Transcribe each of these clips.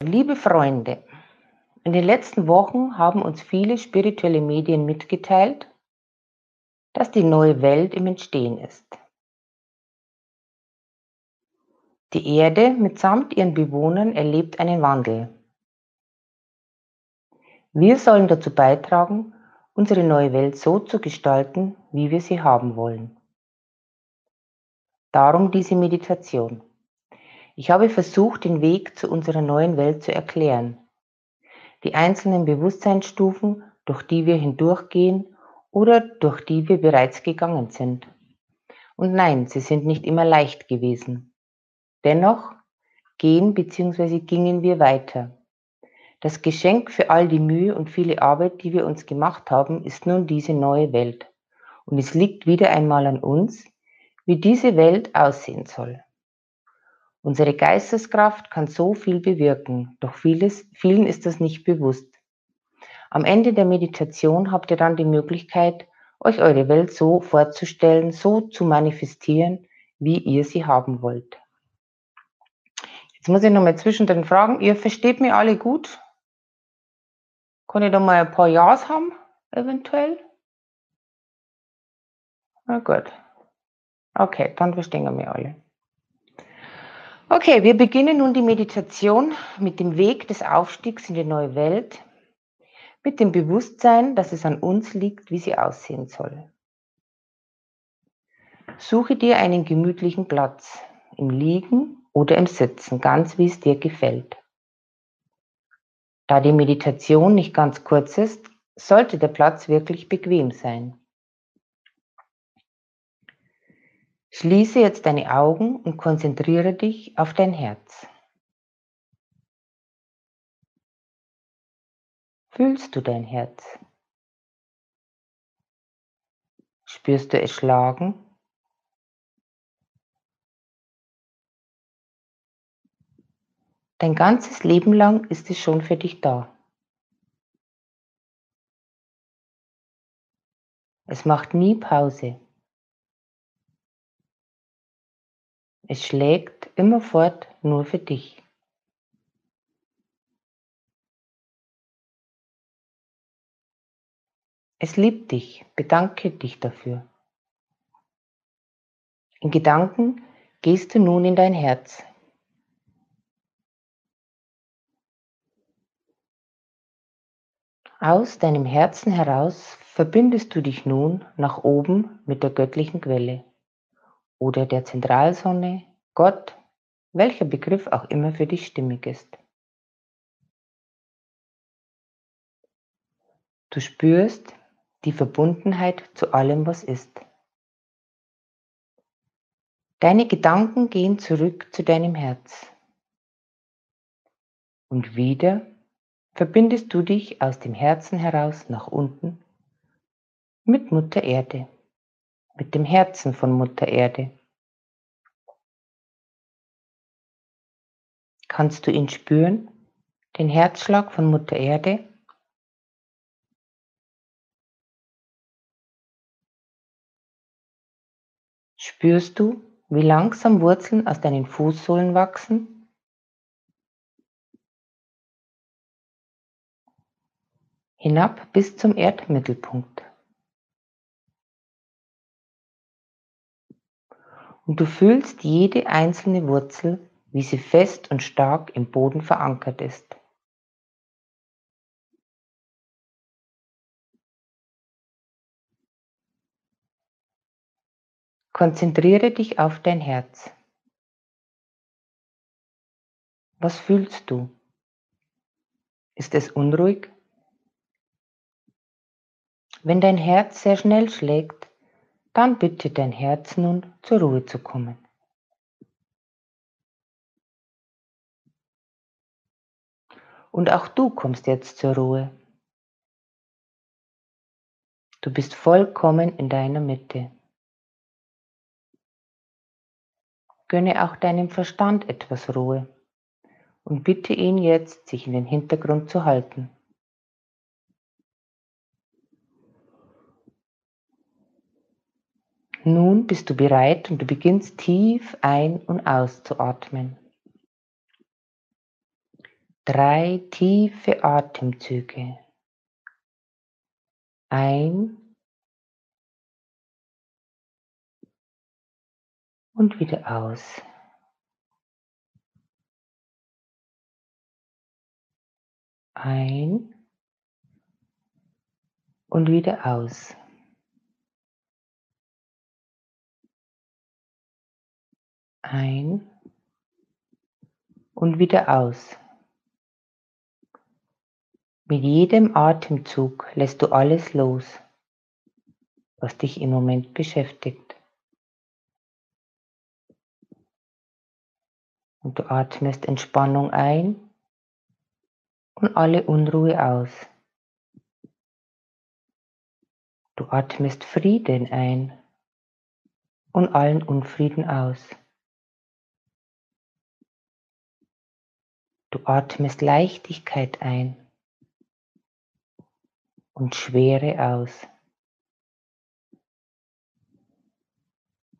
Liebe Freunde, in den letzten Wochen haben uns viele spirituelle Medien mitgeteilt, dass die neue Welt im Entstehen ist. Die Erde mitsamt ihren Bewohnern erlebt einen Wandel. Wir sollen dazu beitragen, unsere neue Welt so zu gestalten, wie wir sie haben wollen. Darum diese Meditation. Ich habe versucht, den Weg zu unserer neuen Welt zu erklären, die einzelnen Bewusstseinsstufen, durch die wir hindurchgehen oder durch die wir bereits gegangen sind. Und nein, sie sind nicht immer leicht gewesen. Dennoch gehen bzw. gingen wir weiter. Das Geschenk für all die Mühe und viele Arbeit, die wir uns gemacht haben, ist nun diese neue Welt. Und es liegt wieder einmal an uns, wie diese Welt aussehen soll. Unsere Geisteskraft kann so viel bewirken, doch vieles, vielen ist das nicht bewusst. Am Ende der Meditation habt ihr dann die Möglichkeit, euch eure Welt so vorzustellen, so zu manifestieren, wie ihr sie haben wollt. Jetzt muss ich nochmal zwischendrin fragen, ihr versteht mich alle gut? Kann ich da mal ein paar Ja's haben, eventuell? Na gut. Okay, dann verstehen wir mich alle. Okay, wir beginnen nun die Meditation mit dem Weg des Aufstiegs in die neue Welt, mit dem Bewusstsein, dass es an uns liegt, wie sie aussehen soll. Suche dir einen gemütlichen Platz, im Liegen oder im Sitzen, ganz wie es dir gefällt. Da die Meditation nicht ganz kurz ist, sollte der Platz wirklich bequem sein. Schließe jetzt deine Augen und konzentriere dich auf dein Herz. Fühlst du dein Herz? Spürst du es schlagen? Dein ganzes Leben lang ist es schon für dich da. Es macht nie Pause. Es schlägt immerfort nur für dich. Es liebt dich, bedanke dich dafür. In Gedanken gehst du nun in dein Herz. Aus deinem Herzen heraus verbindest du dich nun nach oben mit der göttlichen Quelle oder der Zentralsonne, Gott, welcher Begriff auch immer für dich stimmig ist. Du spürst die Verbundenheit zu allem, was ist. Deine Gedanken gehen zurück zu deinem Herz. Und wieder verbindest du dich aus dem Herzen heraus nach unten mit Mutter Erde mit dem Herzen von Mutter Erde. Kannst du ihn spüren, den Herzschlag von Mutter Erde? Spürst du, wie langsam Wurzeln aus deinen Fußsohlen wachsen? Hinab bis zum Erdmittelpunkt. Und du fühlst jede einzelne Wurzel, wie sie fest und stark im Boden verankert ist. Konzentriere dich auf dein Herz. Was fühlst du? Ist es unruhig? Wenn dein Herz sehr schnell schlägt, dann bitte dein Herz nun zur Ruhe zu kommen. Und auch du kommst jetzt zur Ruhe. Du bist vollkommen in deiner Mitte. Gönne auch deinem Verstand etwas Ruhe und bitte ihn jetzt, sich in den Hintergrund zu halten. Nun bist du bereit und du beginnst tief ein- und auszuatmen. drei tiefe Atemzüge. Ein und wieder aus. Ein und wieder aus. Ein und wieder aus. Mit jedem Atemzug lässt du alles los, was dich im Moment beschäftigt. Und du atmest Entspannung ein und alle Unruhe aus. Du atmest Frieden ein und allen Unfrieden aus. Du atmest Leichtigkeit ein und Schwere aus.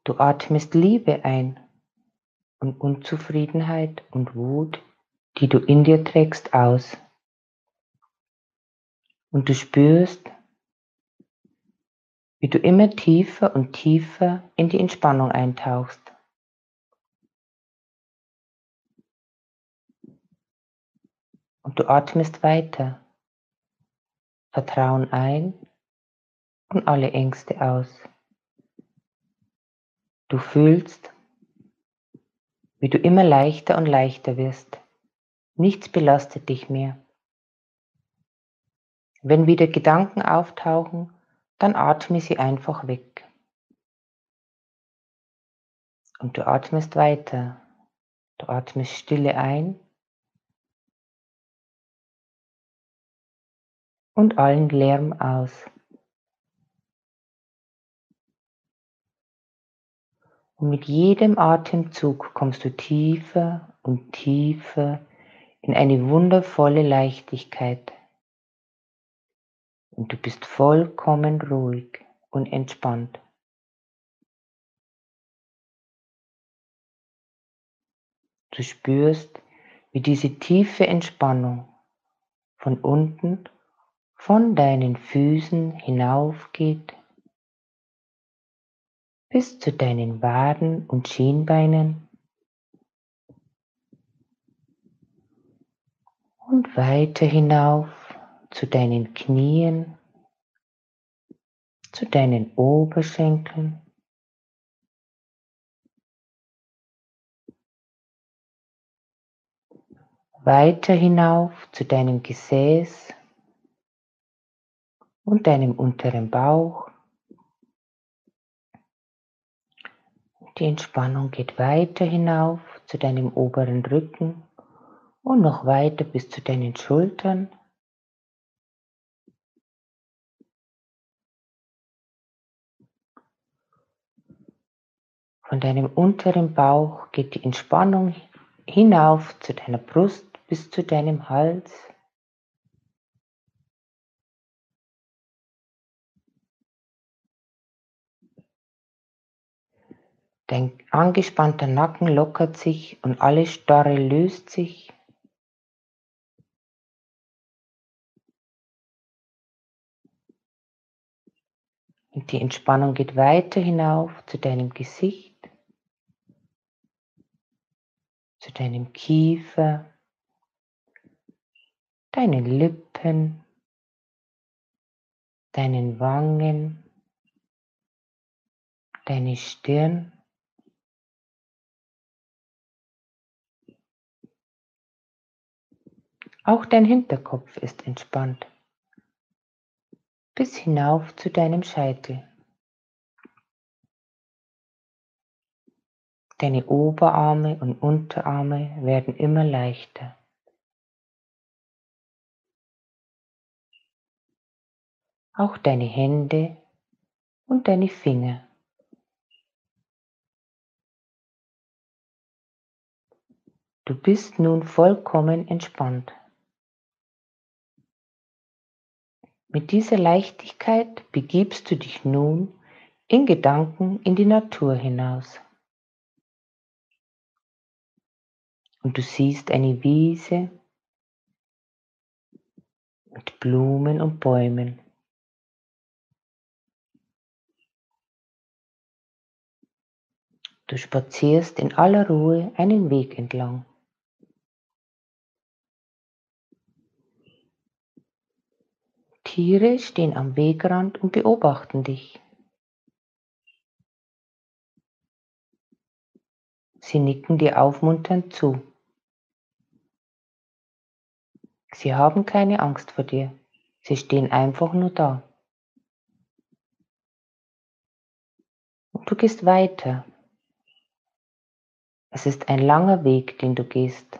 Du atmest Liebe ein und Unzufriedenheit und Wut, die du in dir trägst, aus. Und du spürst, wie du immer tiefer und tiefer in die Entspannung eintauchst. Und du atmest weiter, Vertrauen ein und alle Ängste aus. Du fühlst, wie du immer leichter und leichter wirst. Nichts belastet dich mehr. Wenn wieder Gedanken auftauchen, dann atme sie einfach weg. Und du atmest weiter. Du atmest Stille ein und allen Lärm aus. Und mit jedem Atemzug kommst du tiefer und tiefer in eine wundervolle Leichtigkeit und du bist vollkommen ruhig und entspannt. Du spürst, wie diese tiefe Entspannung von unten, von deinen Füßen hinaufgeht bis zu deinen Waden und Schienbeinen und weiter hinauf zu deinen Knien, zu deinen Oberschenkeln. Weiter hinauf zu deinem Gesäß und deinem unteren Bauch. Die Entspannung geht weiter hinauf zu deinem oberen Rücken und noch weiter bis zu deinen Schultern. Von deinem unteren Bauch geht die Entspannung hinauf zu deiner Brust bis zu deinem Hals. Dein angespannter Nacken lockert sich und alle Starre löst sich. Und die Entspannung geht weiter hinauf zu deinem Gesicht. zu deinem Kiefer, deinen Lippen, deinen Wangen, deine Stirn. Auch dein Hinterkopf ist entspannt, bis hinauf zu deinem Scheitel. Deine Oberarme und Unterarme werden immer leichter. Auch deine Hände und deine Finger. Du bist nun vollkommen entspannt. Mit dieser Leichtigkeit begibst du dich nun in Gedanken in die Natur hinaus. und du siehst eine Wiese mit Blumen und Bäumen. Du spazierst in aller Ruhe einen Weg entlang. Tiere stehen am Wegrand und beobachten dich. Sie nicken dir aufmunternd zu. Sie haben keine Angst vor dir. Sie stehen einfach nur da. Und du gehst weiter es ist ein langer Weg, den du gehst.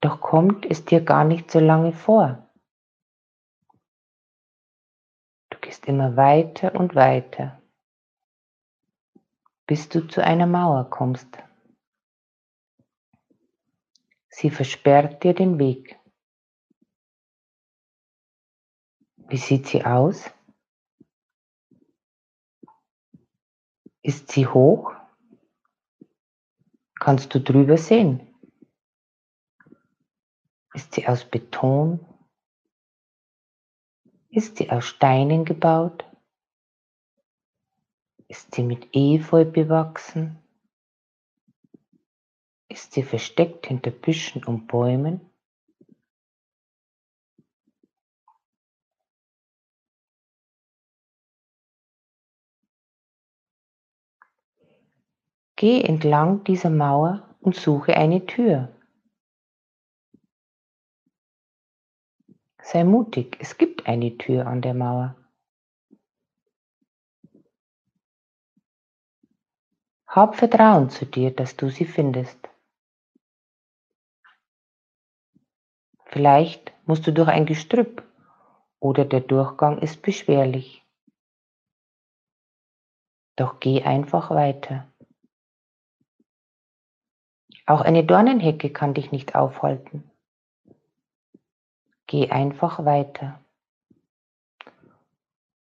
Doch kommt es dir gar nicht so lange vor. Gehst immer weiter und weiter, bis du zu einer Mauer kommst. Sie versperrt dir den Weg. Wie sieht sie aus? Ist sie hoch? Kannst du drüber sehen? Ist sie aus Beton? Ist sie aus Steinen gebaut? Ist sie mit Efeu bewachsen? Ist sie versteckt hinter Büschen und Bäumen? Geh entlang dieser Mauer und suche eine Tür. Sei mutig, es gibt eine Tür an der Mauer. Hab Vertrauen zu dir, dass du sie findest. Vielleicht musst du durch ein Gestrüpp oder der Durchgang ist beschwerlich. Doch geh einfach weiter. Auch eine Dornenhecke kann dich nicht aufhalten. Geh einfach weiter.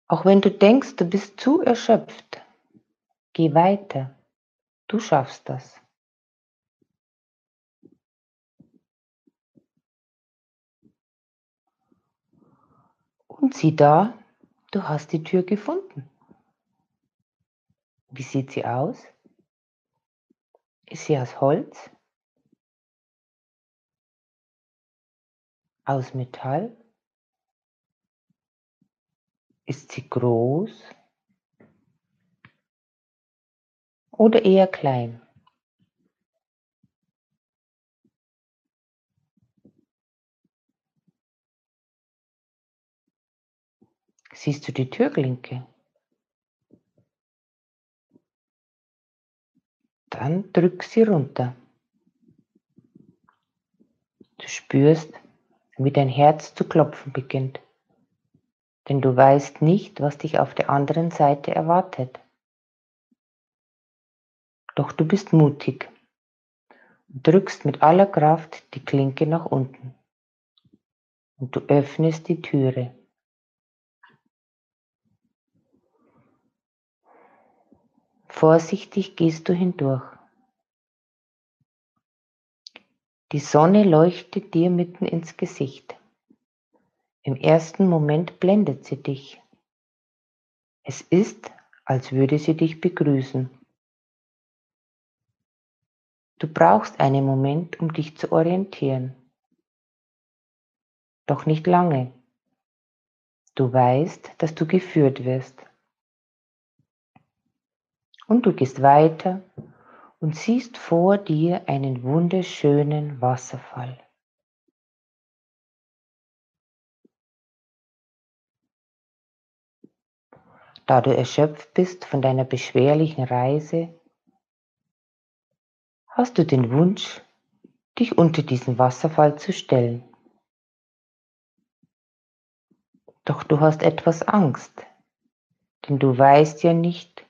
Auch wenn du denkst, du bist zu erschöpft, geh weiter. Du schaffst das. Und sieh da, du hast die Tür gefunden. Wie sieht sie aus? Ist sie aus Holz? Aus Metall? Ist sie groß oder eher klein? Siehst du die Türklinke? Dann drück sie runter. Du spürst, wie dein Herz zu klopfen beginnt, denn du weißt nicht, was dich auf der anderen Seite erwartet. Doch du bist mutig und drückst mit aller Kraft die Klinke nach unten und du öffnest die Türe. Vorsichtig gehst du hindurch. Die Sonne leuchtet dir mitten ins Gesicht. Im ersten Moment blendet sie dich. Es ist, als würde sie dich begrüßen. Du brauchst einen Moment, um dich zu orientieren. Doch nicht lange. Du weißt, dass du geführt wirst. Und du gehst weiter und siehst vor dir einen wunderschönen Wasserfall. Da du erschöpft bist von deiner beschwerlichen Reise, hast du den Wunsch, dich unter diesen Wasserfall zu stellen. Doch du hast etwas Angst, denn du weißt ja nicht,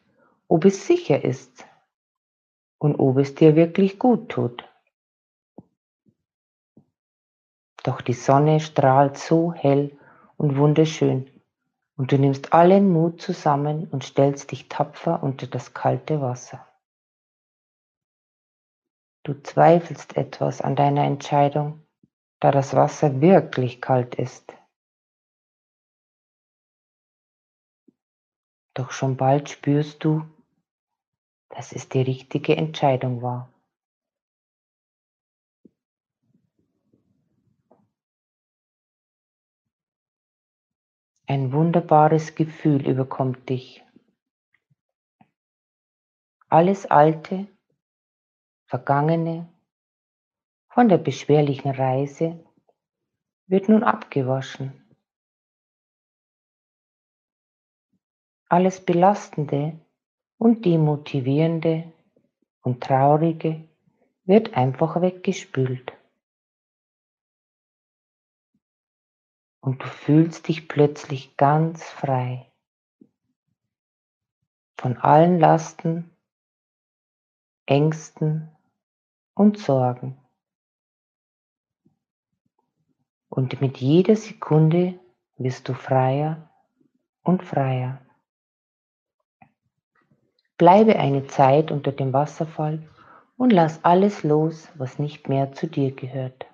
ob es sicher ist und ob es dir wirklich gut tut. Doch die Sonne strahlt so hell und wunderschön und du nimmst allen Mut zusammen und stellst dich tapfer unter das kalte Wasser. Du zweifelst etwas an deiner Entscheidung, da das Wasser wirklich kalt ist. Doch schon bald spürst du, dass es die richtige Entscheidung war. Ein wunderbares Gefühl überkommt dich. Alles Alte, Vergangene, von der beschwerlichen Reise wird nun abgewaschen. Alles Belastende und Demotivierende und Traurige wird einfach weggespült. und du fühlst dich plötzlich ganz frei von allen Lasten, Ängsten und Sorgen. Und mit jeder Sekunde wirst du freier und freier. Bleibe eine Zeit unter dem Wasserfall und lass alles los, was nicht mehr zu dir gehört.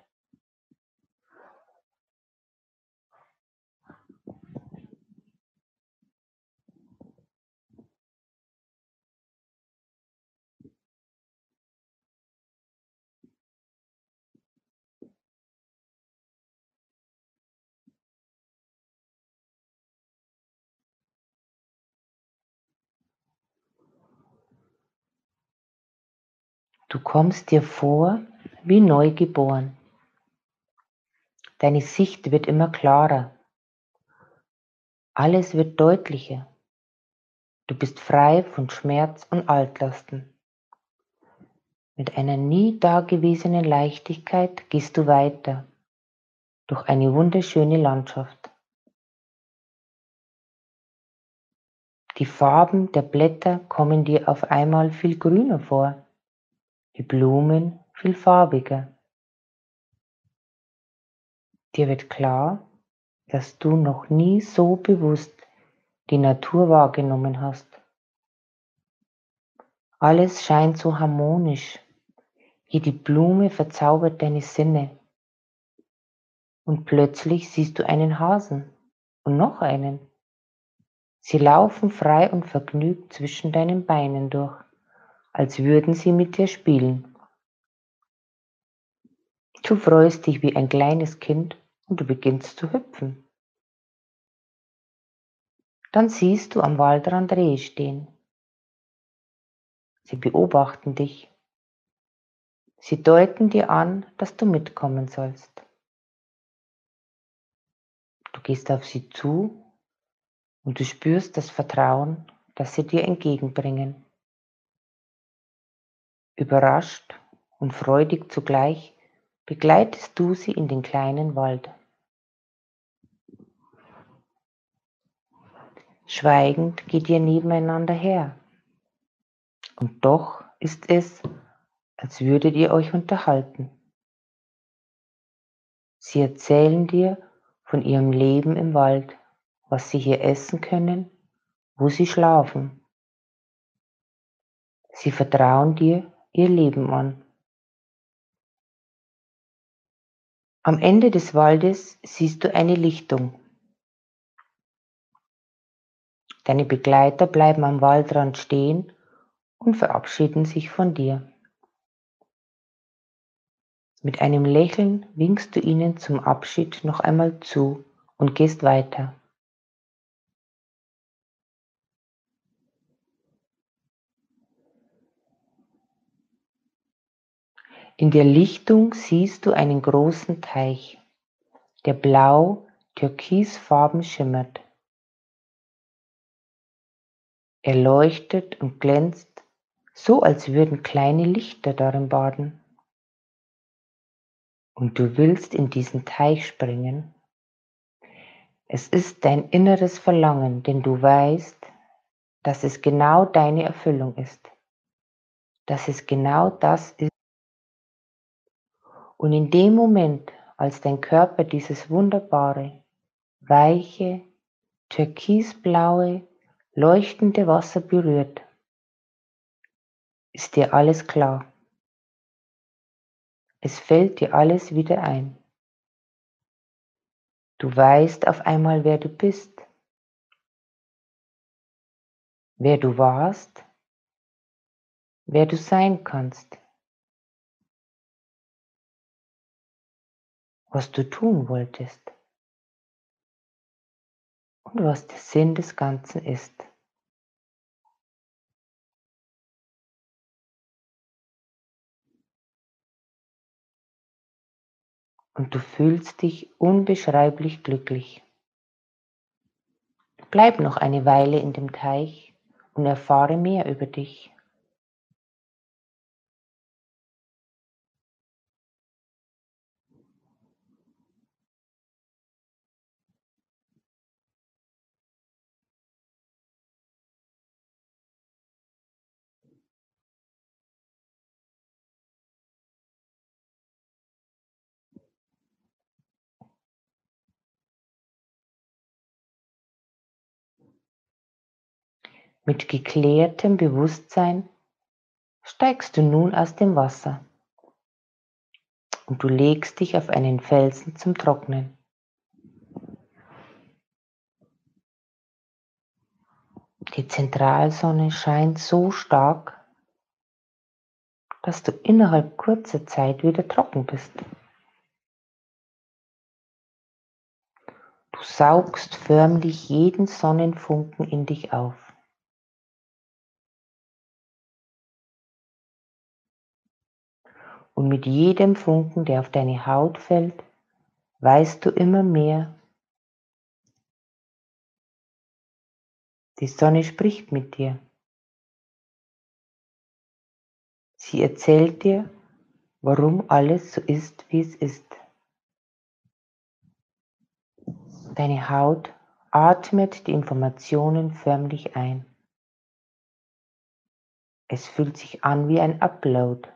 Du kommst dir vor wie neu geboren. Deine Sicht wird immer klarer. Alles wird deutlicher. Du bist frei von Schmerz und Altlasten. Mit einer nie dagewesenen Leichtigkeit gehst du weiter durch eine wunderschöne Landschaft. Die Farben der Blätter kommen dir auf einmal viel grüner vor die Blumen viel farbiger. Dir wird klar, dass du noch nie so bewusst die Natur wahrgenommen hast. Alles scheint so harmonisch, jede Blume verzaubert deine Sinne. Und plötzlich siehst du einen Hasen und noch einen. Sie laufen frei und vergnügt zwischen deinen Beinen durch als würden sie mit dir spielen. Du freust dich wie ein kleines Kind und du beginnst zu hüpfen. Dann siehst du am Waldrand Rehe stehen. Sie beobachten dich. Sie deuten dir an, dass du mitkommen sollst. Du gehst auf sie zu und du spürst das Vertrauen, das sie dir entgegenbringen. Überrascht und freudig zugleich begleitest du sie in den kleinen Wald. Schweigend geht ihr nebeneinander her. Und doch ist es, als würdet ihr euch unterhalten. Sie erzählen dir von ihrem Leben im Wald, was sie hier essen können, wo sie schlafen. Sie vertrauen dir ihr Leben an. Am Ende des Waldes siehst du eine Lichtung. Deine Begleiter bleiben am Waldrand stehen und verabschieden sich von dir. Mit einem Lächeln winkst du ihnen zum Abschied noch einmal zu und gehst weiter. In der Lichtung siehst du einen großen Teich, der blau-türkisfarben schimmert. Er leuchtet und glänzt, so als würden kleine Lichter darin baden. Und du willst in diesen Teich springen. Es ist dein inneres Verlangen, denn du weißt, dass es genau deine Erfüllung ist, dass es genau das ist, und in dem Moment, als dein Körper dieses wunderbare, weiche, türkisblaue, leuchtende Wasser berührt, ist dir alles klar. Es fällt dir alles wieder ein. Du weißt auf einmal, wer du bist, wer du warst, wer du sein kannst, was du tun wolltest und was der Sinn des Ganzen ist. Und du fühlst dich unbeschreiblich glücklich. Bleib noch eine Weile in dem Teich und erfahre mehr über dich. Mit geklärtem Bewusstsein steigst du nun aus dem Wasser und du legst dich auf einen Felsen zum Trocknen. Die Zentralsonne scheint so stark, dass du innerhalb kurzer Zeit wieder trocken bist. Du saugst förmlich jeden Sonnenfunken in dich auf. Und mit jedem Funken, der auf deine Haut fällt, weißt du immer mehr. Die Sonne spricht mit dir. Sie erzählt dir, warum alles so ist, wie es ist. Deine Haut atmet die Informationen förmlich ein. Es fühlt sich an wie ein Upload.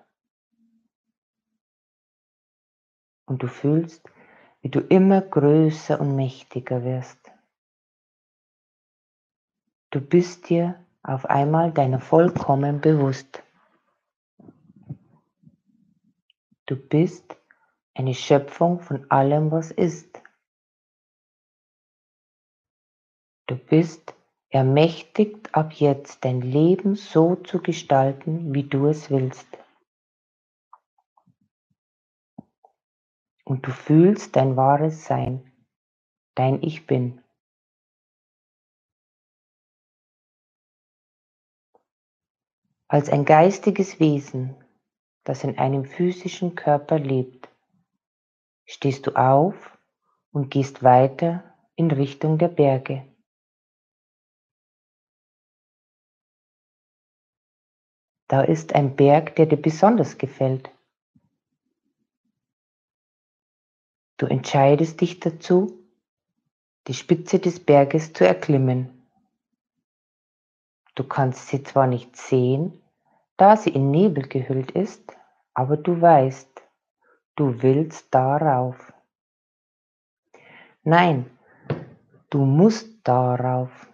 Und du fühlst, wie du immer größer und mächtiger wirst. Du bist dir auf einmal deiner vollkommen bewusst. Du bist eine Schöpfung von allem, was ist. Du bist ermächtigt, ab jetzt dein Leben so zu gestalten, wie du es willst. Und du fühlst dein wahres Sein, dein Ich bin. Als ein geistiges Wesen, das in einem physischen Körper lebt, stehst du auf und gehst weiter in Richtung der Berge. Da ist ein Berg, der dir besonders gefällt. Du entscheidest dich dazu, die Spitze des Berges zu erklimmen. Du kannst sie zwar nicht sehen, da sie in Nebel gehüllt ist, aber du weißt, du willst darauf. Nein, du musst darauf.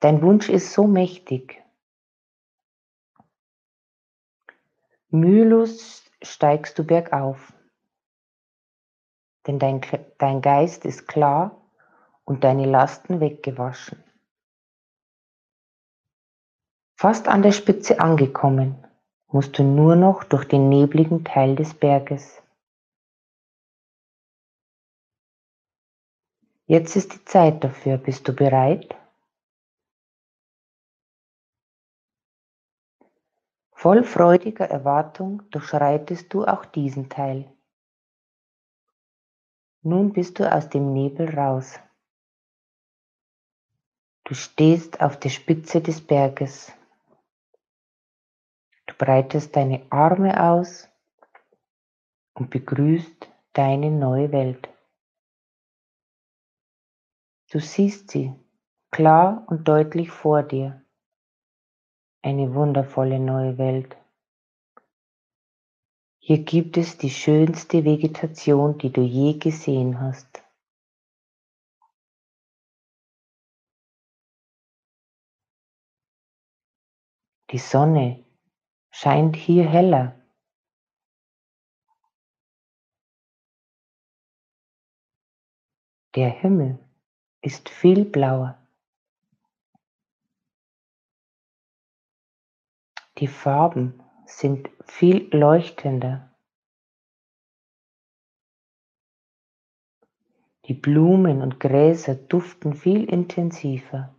Dein Wunsch ist so mächtig. Mühelos steigst du bergauf denn dein, dein Geist ist klar und deine Lasten weggewaschen. Fast an der Spitze angekommen, musst du nur noch durch den nebligen Teil des Berges. Jetzt ist die Zeit dafür. Bist du bereit? Voll freudiger Erwartung durchschreitest du auch diesen Teil. Nun bist du aus dem Nebel raus. Du stehst auf der Spitze des Berges. Du breitest deine Arme aus und begrüßt deine neue Welt. Du siehst sie klar und deutlich vor dir. Eine wundervolle neue Welt. Hier gibt es die schönste Vegetation, die du je gesehen hast. Die Sonne scheint hier heller. Der Himmel ist viel blauer. Die Farben sind viel leuchtender. Die Blumen und Gräser duften viel intensiver.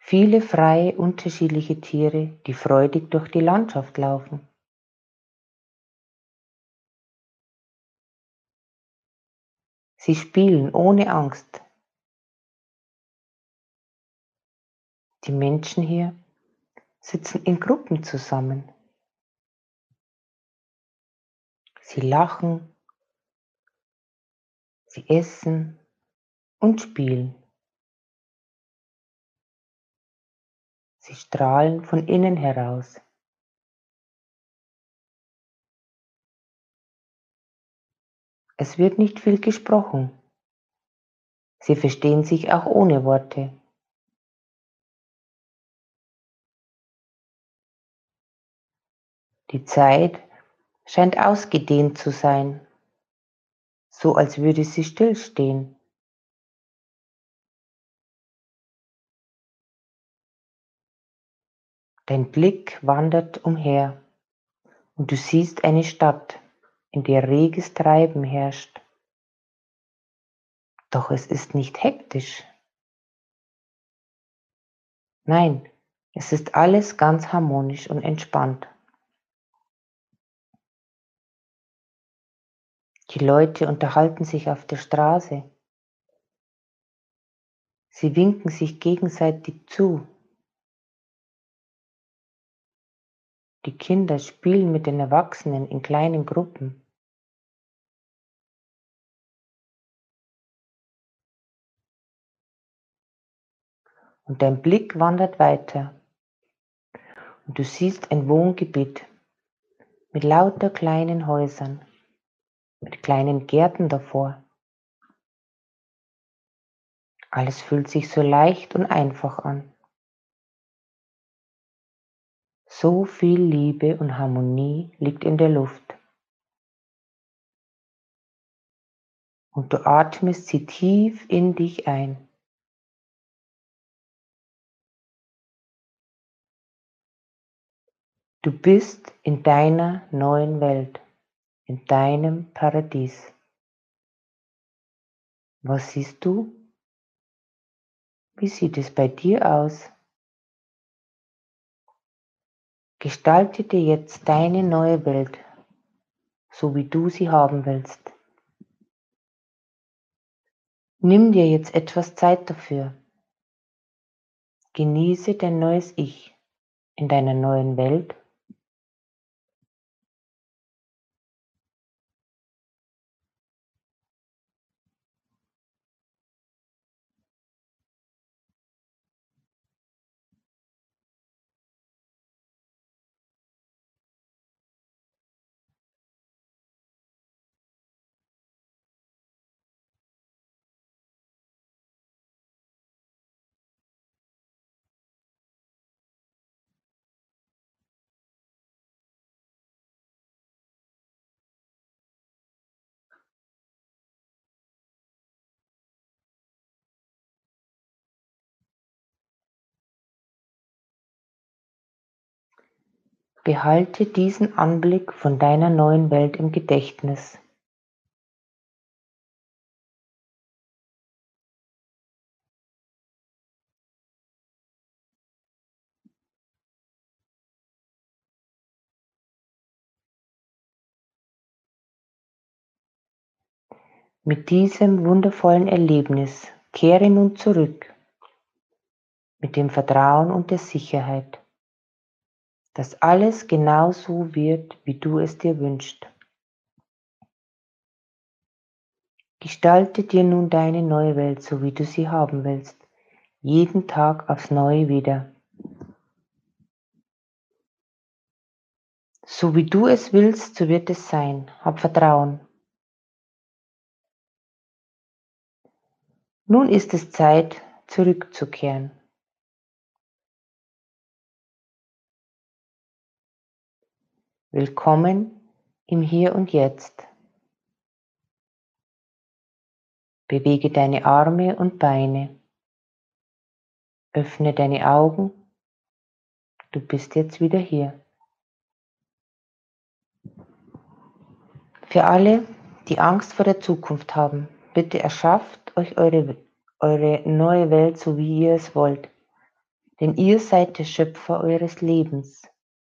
Viele freie, unterschiedliche Tiere, die freudig durch die Landschaft laufen. Sie spielen ohne Angst. Die Menschen hier sitzen in Gruppen zusammen. Sie lachen, sie essen und spielen. Sie strahlen von innen heraus. Es wird nicht viel gesprochen. Sie verstehen sich auch ohne Worte. Die Zeit scheint ausgedehnt zu sein, so als würde sie stillstehen. Dein Blick wandert umher und du siehst eine Stadt in der reges Treiben herrscht. Doch es ist nicht hektisch. Nein, es ist alles ganz harmonisch und entspannt. Die Leute unterhalten sich auf der Straße. Sie winken sich gegenseitig zu. Die Kinder spielen mit den Erwachsenen in kleinen Gruppen. und dein Blick wandert weiter und du siehst ein Wohngebiet mit lauter kleinen Häusern, mit kleinen Gärten davor. Alles fühlt sich so leicht und einfach an. So viel Liebe und Harmonie liegt in der Luft. Und du atmest sie tief in dich ein. Du bist in deiner neuen Welt, in deinem Paradies. Was siehst du? Wie sieht es bei dir aus? Gestalte dir jetzt deine neue Welt, so wie du sie haben willst. Nimm dir jetzt etwas Zeit dafür. Genieße dein neues Ich in deiner neuen Welt Behalte diesen Anblick von deiner neuen Welt im Gedächtnis. Mit diesem wundervollen Erlebnis kehre nun zurück mit dem Vertrauen und der Sicherheit dass alles genau so wird, wie du es dir wünschst. Gestalte dir nun deine neue Welt, so wie du sie haben willst, jeden Tag aufs Neue wieder. So wie du es willst, so wird es sein. Hab Vertrauen. Nun ist es Zeit, zurückzukehren. Willkommen im Hier und Jetzt. Bewege deine Arme und Beine. Öffne deine Augen. Du bist jetzt wieder hier. Für alle, die Angst vor der Zukunft haben, bitte erschafft euch eure, eure neue Welt so, wie ihr es wollt. Denn ihr seid der Schöpfer eures Lebens.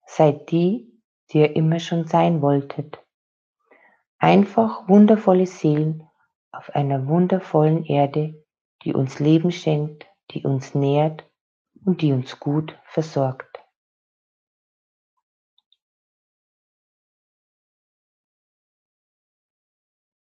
Seid die, die ihr immer schon sein wolltet. Einfach wundervolle Seelen auf einer wundervollen Erde, die uns Leben schenkt, die uns nährt und die uns gut versorgt.